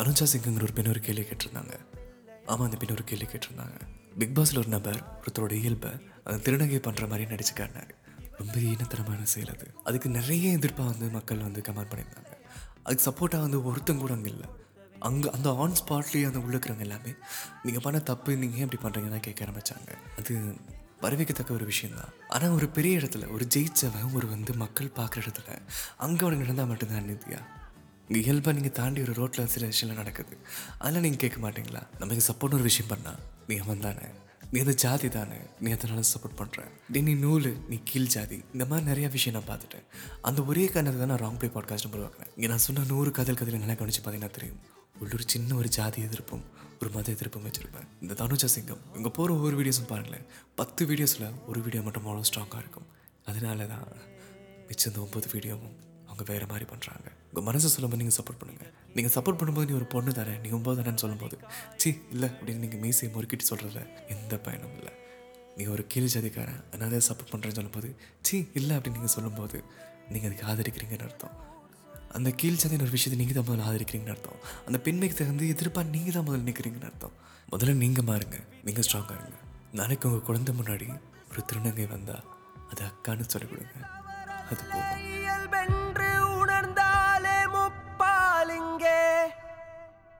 தனுஜா சிங்குங்கிற ஒரு பெண் ஒரு கேள்வி கேட்டிருந்தாங்க. ஆமாம் அந்த பெண் ஒரு கேள்வி கேட்டிருந்தாங்க. பிக் பாஸில் ஒரு நபர் ஒருத்தரோட இயல்பை அந்த திருநங்கை பண்ணுற மாதிரி நடிச்சு ரொம்ப ஈனத்தனமான செயல் அது. அதுக்கு நிறைய எதிர்ப்பாக வந்து மக்கள் வந்து கமெண்ட் பண்ணியிருந்தாங்க. அதுக்கு சப்போர்ட்டாக வந்து ஒருத்தங்க கூட அங்கே இல்லை. அங்கே அந்த ஆன் ஸ்பாட்லேயே அந்த உள்ளுக்குறவங்க எல்லாமே நீங்கள் பண்ண தப்பு நீங்கள் ஏன் இப்படி பண்ணுறீங்கன்னு கேட்க ஆரம்பிச்சாங்க. அது வரவேற்கத்தக்க ஒரு விஷயந்தான் ஆனால் ஒரு பெரிய இடத்துல ஒரு ஜெயிச்சவன் ஒரு வந்து மக்கள் பார்க்குற இடத்துல அங்கே அவனுக்கு நடந்தால் மட்டும்தான் நிதியா இயல்பாக நீங்கள் தாண்டி ஒரு ரோட்டில் சில விஷயம்லாம் நடக்குது. அதெல்லாம் நீங்கள் கேட்க மாட்டீங்களா? நமக்கு சப்போர்ட் ஒரு விஷயம் பண்ணா நீ அவன் தானே? நீ அந்த ஜாதி தானே? நீ அதனால சப்போர்ட் பண்ணுற டே நீ நூல் நீ கீழ் ஜாதி. இந்த மாதிரி நிறைய விஷயம் நான் பார்த்துட்டேன். அந்த ஒரே காரணத்தை தான் நான் ராங் போய் பாட்காஸ்ட் உருவாக்குறேன் இங்கே நான் சொன்ன நூறு கதல் கதையில் நல்லா கவனிச்சு பார்த்தீங்கன்னா தெரியும். உள்ளூர் சின்ன ஒரு ஜாதி எதிர்ப்பும் ஒரு மத எதிர்ப்பும் வச்சுருப்பேன். இந்த தனுஜா சிங்கம் இங்கே போகிற ஒவ்வொரு வீடியோஸும் பாருங்களேன். பத்து வீடியோஸில் ஒரு வீடியோ மட்டும் அவ்வளோ ஸ்ட்ராங்காக இருக்கும். அதனால தான் மிச்சம் இந்த ஒம்பது வீடியோவும் அவங்க வேறு மாதிரி பண்ணுறாங்க உங்கள் மனசை சொல்லும்போது நீங்கள் சப்போர்ட் பண்ணுங்கள் நீங்கள் சப்போர்ட் பண்ணும்போது நீ ஒரு பொண்ணு தரேன் நீ ஒம்பது தரேன்னு சொல்லும்போது. சி இல்லை அப்படின்னு நீங்கள் மீசையை முறுக்கிட்டு சொல்கிறதுல எந்த பயனும் இல்லை. நீ ஒரு கீழ் ஜாதிக்காரன் அதனால சப்போர்ட் பண்ணுறேன்னு சொல்லும்போது சி இல்லை அப்படின்னு நீங்கள் சொல்லும்போது நீங்கள் அதுக்கு ஆதரிக்கிறீங்கன்னு அர்த்தம். அந்த கீழ் ஜாதியின் ஒரு விஷயத்தை நீங்கள் தான் முதல்ல ஆதரிக்கிறீங்கன்னு அர்த்தம். அந்த பெண்மைக்கு தகுந்து எதிர்ப்பாக நீங்கள் தான் முதல்ல நிற்கிறீங்கன்னு அர்த்தம். முதல்ல நீங்கள் மாறுங்க நீங்கள் ஸ்ட்ராங்காக இருங்க. நாளைக்கு உங்கள் குழந்தை முன்னாடி ஒரு திருநங்கை வந்தால் அது அக்கான்னு சொல்லிக் கொடுங்க. அது போதும்.